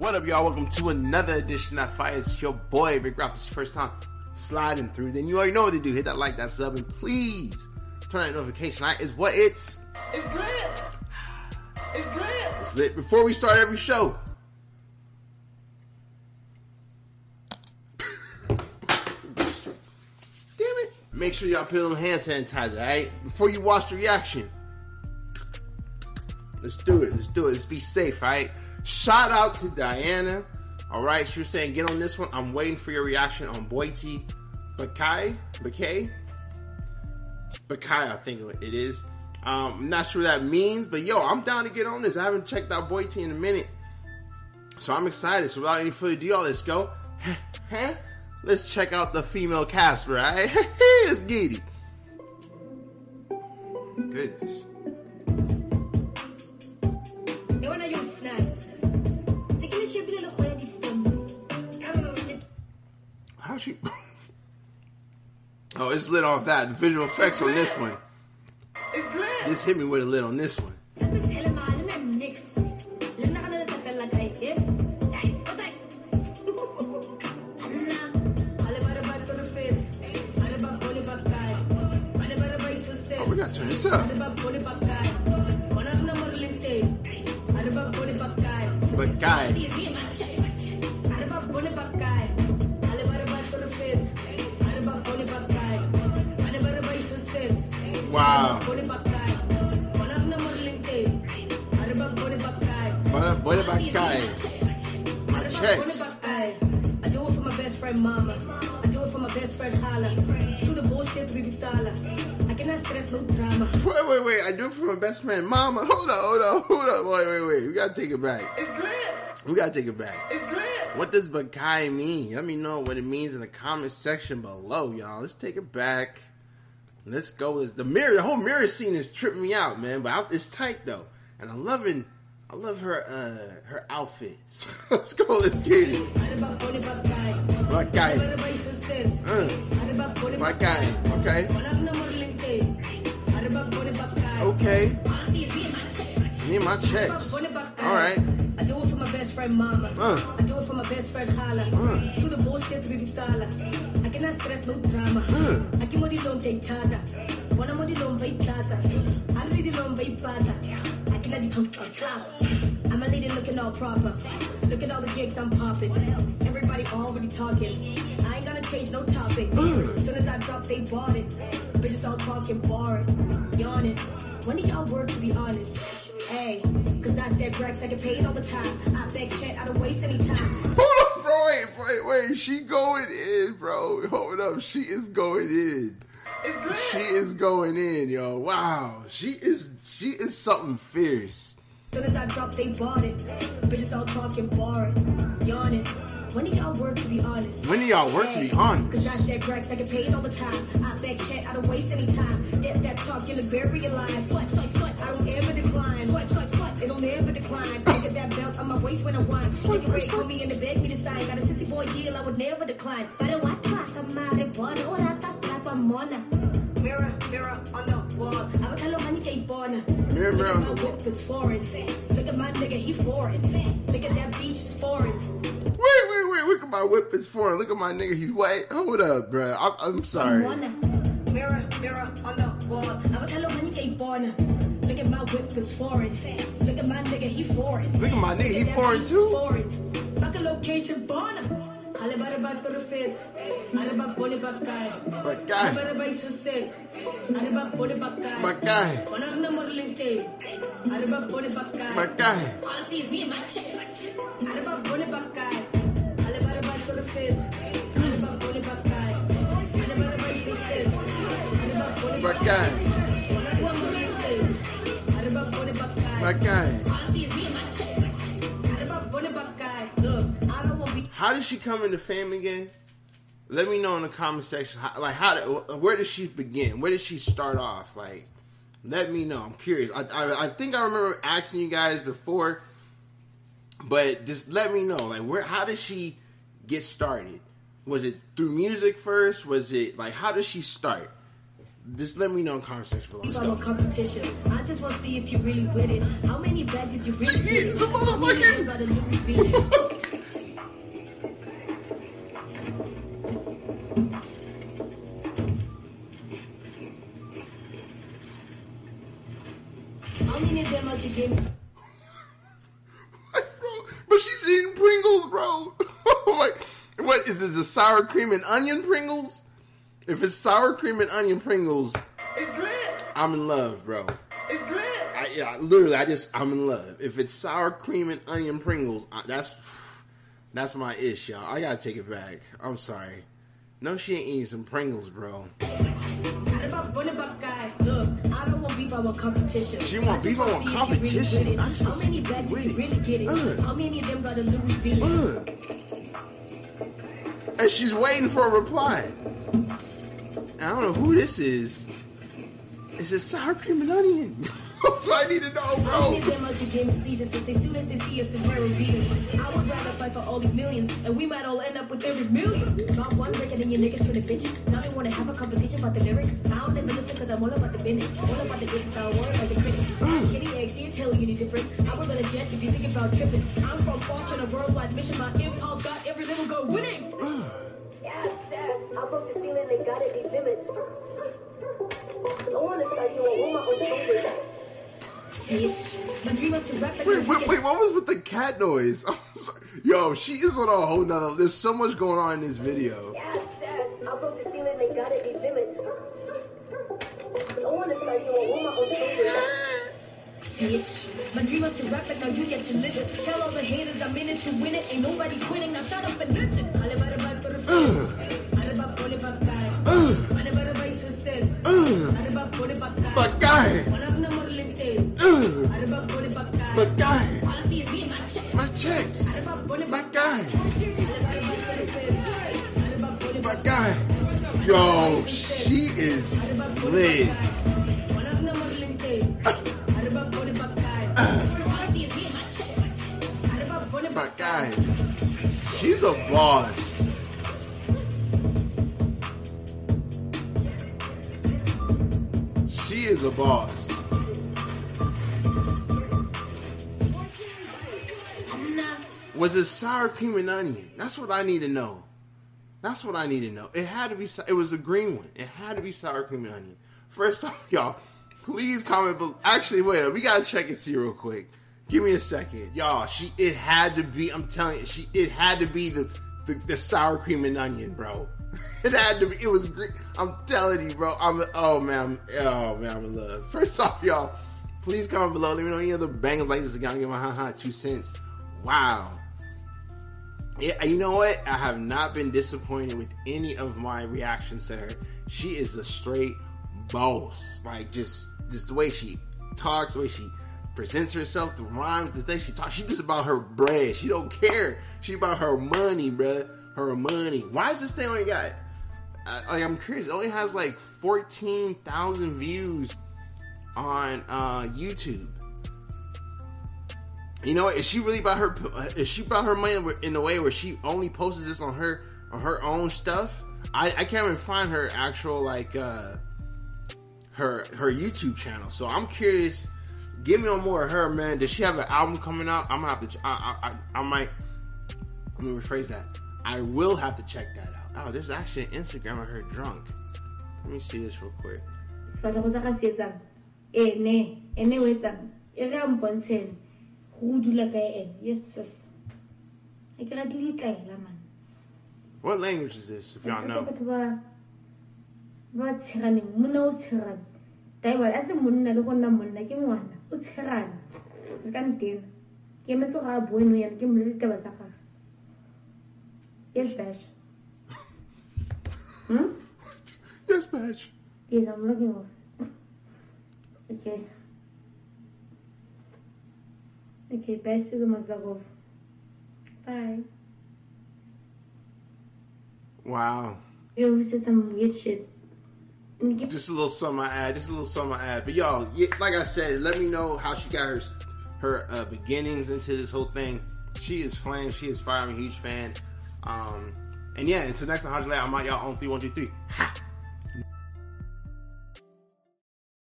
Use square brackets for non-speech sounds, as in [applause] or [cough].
What up, y'all? Welcome to another edition of Fire. It's your boy, Rick Rock. This first time sliding through. Then you already know what to do. Hit that like, that sub, and please turn that notification on. Is what it's. It's lit. It's lit. It's lit. Before we start every show, damn it! Make sure y'all put on hand sanitizer, alright? Before you watch the reaction. Let's do it. Let's do it. Let's be safe, alright? Shout out to Diana. Alright, she was saying get on this one. I'm waiting for your reaction on Boity Bakae. Bakae? Bakae, I think it is. Um, I'm not sure what that means, but yo, I'm down to get on this. I haven't checked out Boity in a minute. So I'm excited. So without any further ado, let's go. [laughs] let's check out the female cast, right? [laughs] Let's get. Goodness. It's lit off that. The visual effects on this one. It's lit. This hit me with a lit on this one. Bakay. My checks. I do it for my best friend mama. I do it for my best friend Hala. Do the bullshit with the sala. I cannot stress no drama. wait, wait, wait. I do it for my best friend, Mama. Hold on, hold on, hold on. Wait, wait, wait. We gotta take it back. It's lit. We gotta take it back. It's lit. What does Bakae mean? Let me know what it means in the comment section below, y'all. Let's take it back. Let's go. Is the mirror? The whole mirror scene is tripping me out, man. But I- it's tight though, and I'm loving. I love her uh her outfits. [laughs] let's go. Let's get it. Bakae. Uh, Bakae. Okay. Okay. Me and my checks. All right. I do it for my best friend mama. Uh. I do it for my best friend Hala. Uh. Do the bullshit with the sala. I cannot stress no drama. Uh. Aquí mo di long take tada. Wana mo di long bay plaza. Ani di long bay pata. I di come clap. I'm a lady looking all proper. Look at all the gigs I'm popping. Everybody already talking. I ain't gonna change no topic. Mm. Soon as I drop, they bought it. Bitches all talking boring. Yawning. When do y'all work to be honest? Hey, cause that's that Drex, I get paid all the time. I beg check, I don't waste any time. Hold up, bro. Wait, wait, wait. She going in, bro. Hold up. She is going in. It's lit. She is going in, yo. Wow. She is she is something fierce. Soon as I drop, they bought it. Bitches all talking boring. Yawning. When do y'all work to be honest? When do y'all work to be honest? Cause honest? that's that Drex, I get paid all the time. I beg check, I don't waste any time. That that talk, you look very alive. Swipe, swipe, swipe, I don't ever decline. Swipe, swipe, swipe, it'll never decline. Look at that belt on my waist when I whine. Take a break, put me in the bed, me the sign. Got a sissy boy deal, I would never decline. Pero what class of marijuana? Ora tas trapa mona. Mirror, mirror on the wall. Avakalohan ni kay Bona. Mirror, mirror on Look at the my wall. whip, it's foreign. Look at my nigga, he foreign. Look at that beach, it's foreign. Wait, wait, wait. Look at my whip. It's foreign. Look at my nigga. He's white. Hold up, bro. I, I'm sorry. Mirror, mirror on the wall. Avakalohan ni kay Bona. Look at my whip, it's foreign. Look at my nigga, he foreign. Look at my nigga. He Look at that foreign too. Foreign. Back a location, Bona. Halibara to the fence. Araba boni bakay. But guy, Araba ba success. Araba boni bakay. but guy, Wanang na modeling tape. Araba boni bakay. but guy. All I see is me and my chest. Araba boni bakay. Alibara ba to the fence. Araba boni bakay. Alibara ba success. Araba boni But guy, Wanang na modeling tape. Araba boni bakay. but How did she come into fame again? Let me know in the comment section. How, like, how? Did, where did she begin? Where did she start off? Like, let me know. I'm curious. I, I, I think I remember asking you guys before, but just let me know. Like, where? How did she get started? Was it through music first? Was it like how did she start? Just let me know in the comment section below. From a competition. I just want to see if you really with it. How many badges you really She it? a motherfucking- [laughs] is this? A sour cream and onion Pringles? If it's sour cream and onion Pringles, It's lit. I'm in love, bro. It's lit. I, yeah, literally, I just I'm in love. If it's sour cream and onion Pringles, I, that's that's my ish, y'all. I gotta take it back. I'm sorry. No, she ain't eating some Pringles, bro. About bunny buck guy. Look, I don't want beef, I want competition. She want beef, I wanna want see if competition. Really I just wanna How see many you bags did you really get it? Uh. How many of them got a Louis V? Ugh. And she's waiting for a reply. I don't know who this is. Is it sour cream and onion? [laughs] That's what I need to know, bro. many of them out here getting seizures since as soon as they see us in rare beaters? I would rather fight for all these millions, and we might all end up with every million. Drop one record and your niggas for the bitches. Now they wanna have a conversation about the lyrics. I don't even listen cause I'm all about the business. All about the business, I don't worry about the critics. Ask any ex, he'll tell you any different. I was on a jet if you think about tripping. I'm from Fortune, a worldwide mission. My impulse got every little girl winning. Yes, yes, I broke the ceiling and got it, these limits. I wanna start you on my own Wait, wait, wait, what was with the cat noise? [laughs] I'm. Yo, she is on a whole nother. There's so much going on in this video. Yes, yes, I broke the ceiling and got it, these limits. I wanna start my dream to rap it, now you get to live it. Tell all the haters I'm in it to win it. Ain't nobody quitting, now shut up and listen. All I see is me and my check. Alle bare pole My bare guy, she's a boss. She is a boss. Was it sour cream and onion? That's what I need to know. That's what I need to know. It had to be. It was a green one. It had to be sour cream and onion. First [laughs] off, y'all, please comment. But actually, wait. We gotta check and see real quick. Give me a second, y'all. She. It had to be. I'm telling you. She. It had to be the the, the sour cream and onion, bro. [laughs] It had to be. It was green. I'm telling you, bro. I'm. Oh man. Oh man. I'm in love. First off, y'all. Please comment below. Let me know any other bangers like this. Again, give my ha ha two cents. Wow. Yeah, you know what? I have not been disappointed with any of my reactions to her. She is a straight boss. Like just just the way she talks, the way she presents herself, the rhymes, the way she talks. She just about her bread. She don't care. She about her money, bruh. Her money. Why is this thing only got? Like I'm curious. It only has like fourteen thousand views on uh, YouTube. You know, is she really about her? Is she about her money in the way where she only posts this on her on her own stuff? I, I can't even find her actual like uh her her YouTube channel. So I'm curious. Give me on more of her, man. Does she have an album coming out? I'm gonna have to. ch- I, I, I, I might. Let me rephrase that. I will have to check that out. Oh, there's actually an Instagram of her drunk. Let me see this real quick. Go dula kae ene yes sis a ke rate letlaela man What language is this? If y'all know. batho ba ba tsheganeng monna o tsherane taibal a se monna le go nna monna ke ngwana o tsherane se ka ntena ke emetse go a boeno yana ke mmole ditaba tsa gage yes bash [laughs] hmm? Yes, badge. Yes, I'm looking off. Okay. Okay, best is almost log off. Bye. Wow. You always said some weird shit. Just a little something I add, just a little something I add. But y'all, like I said, let me know how she got her her uh, beginnings into this whole thing. She is flame. She is fire. I'm a huge fan. Um, and yeah, until next time, Hajj I'm out y'all on three one two three. Ha.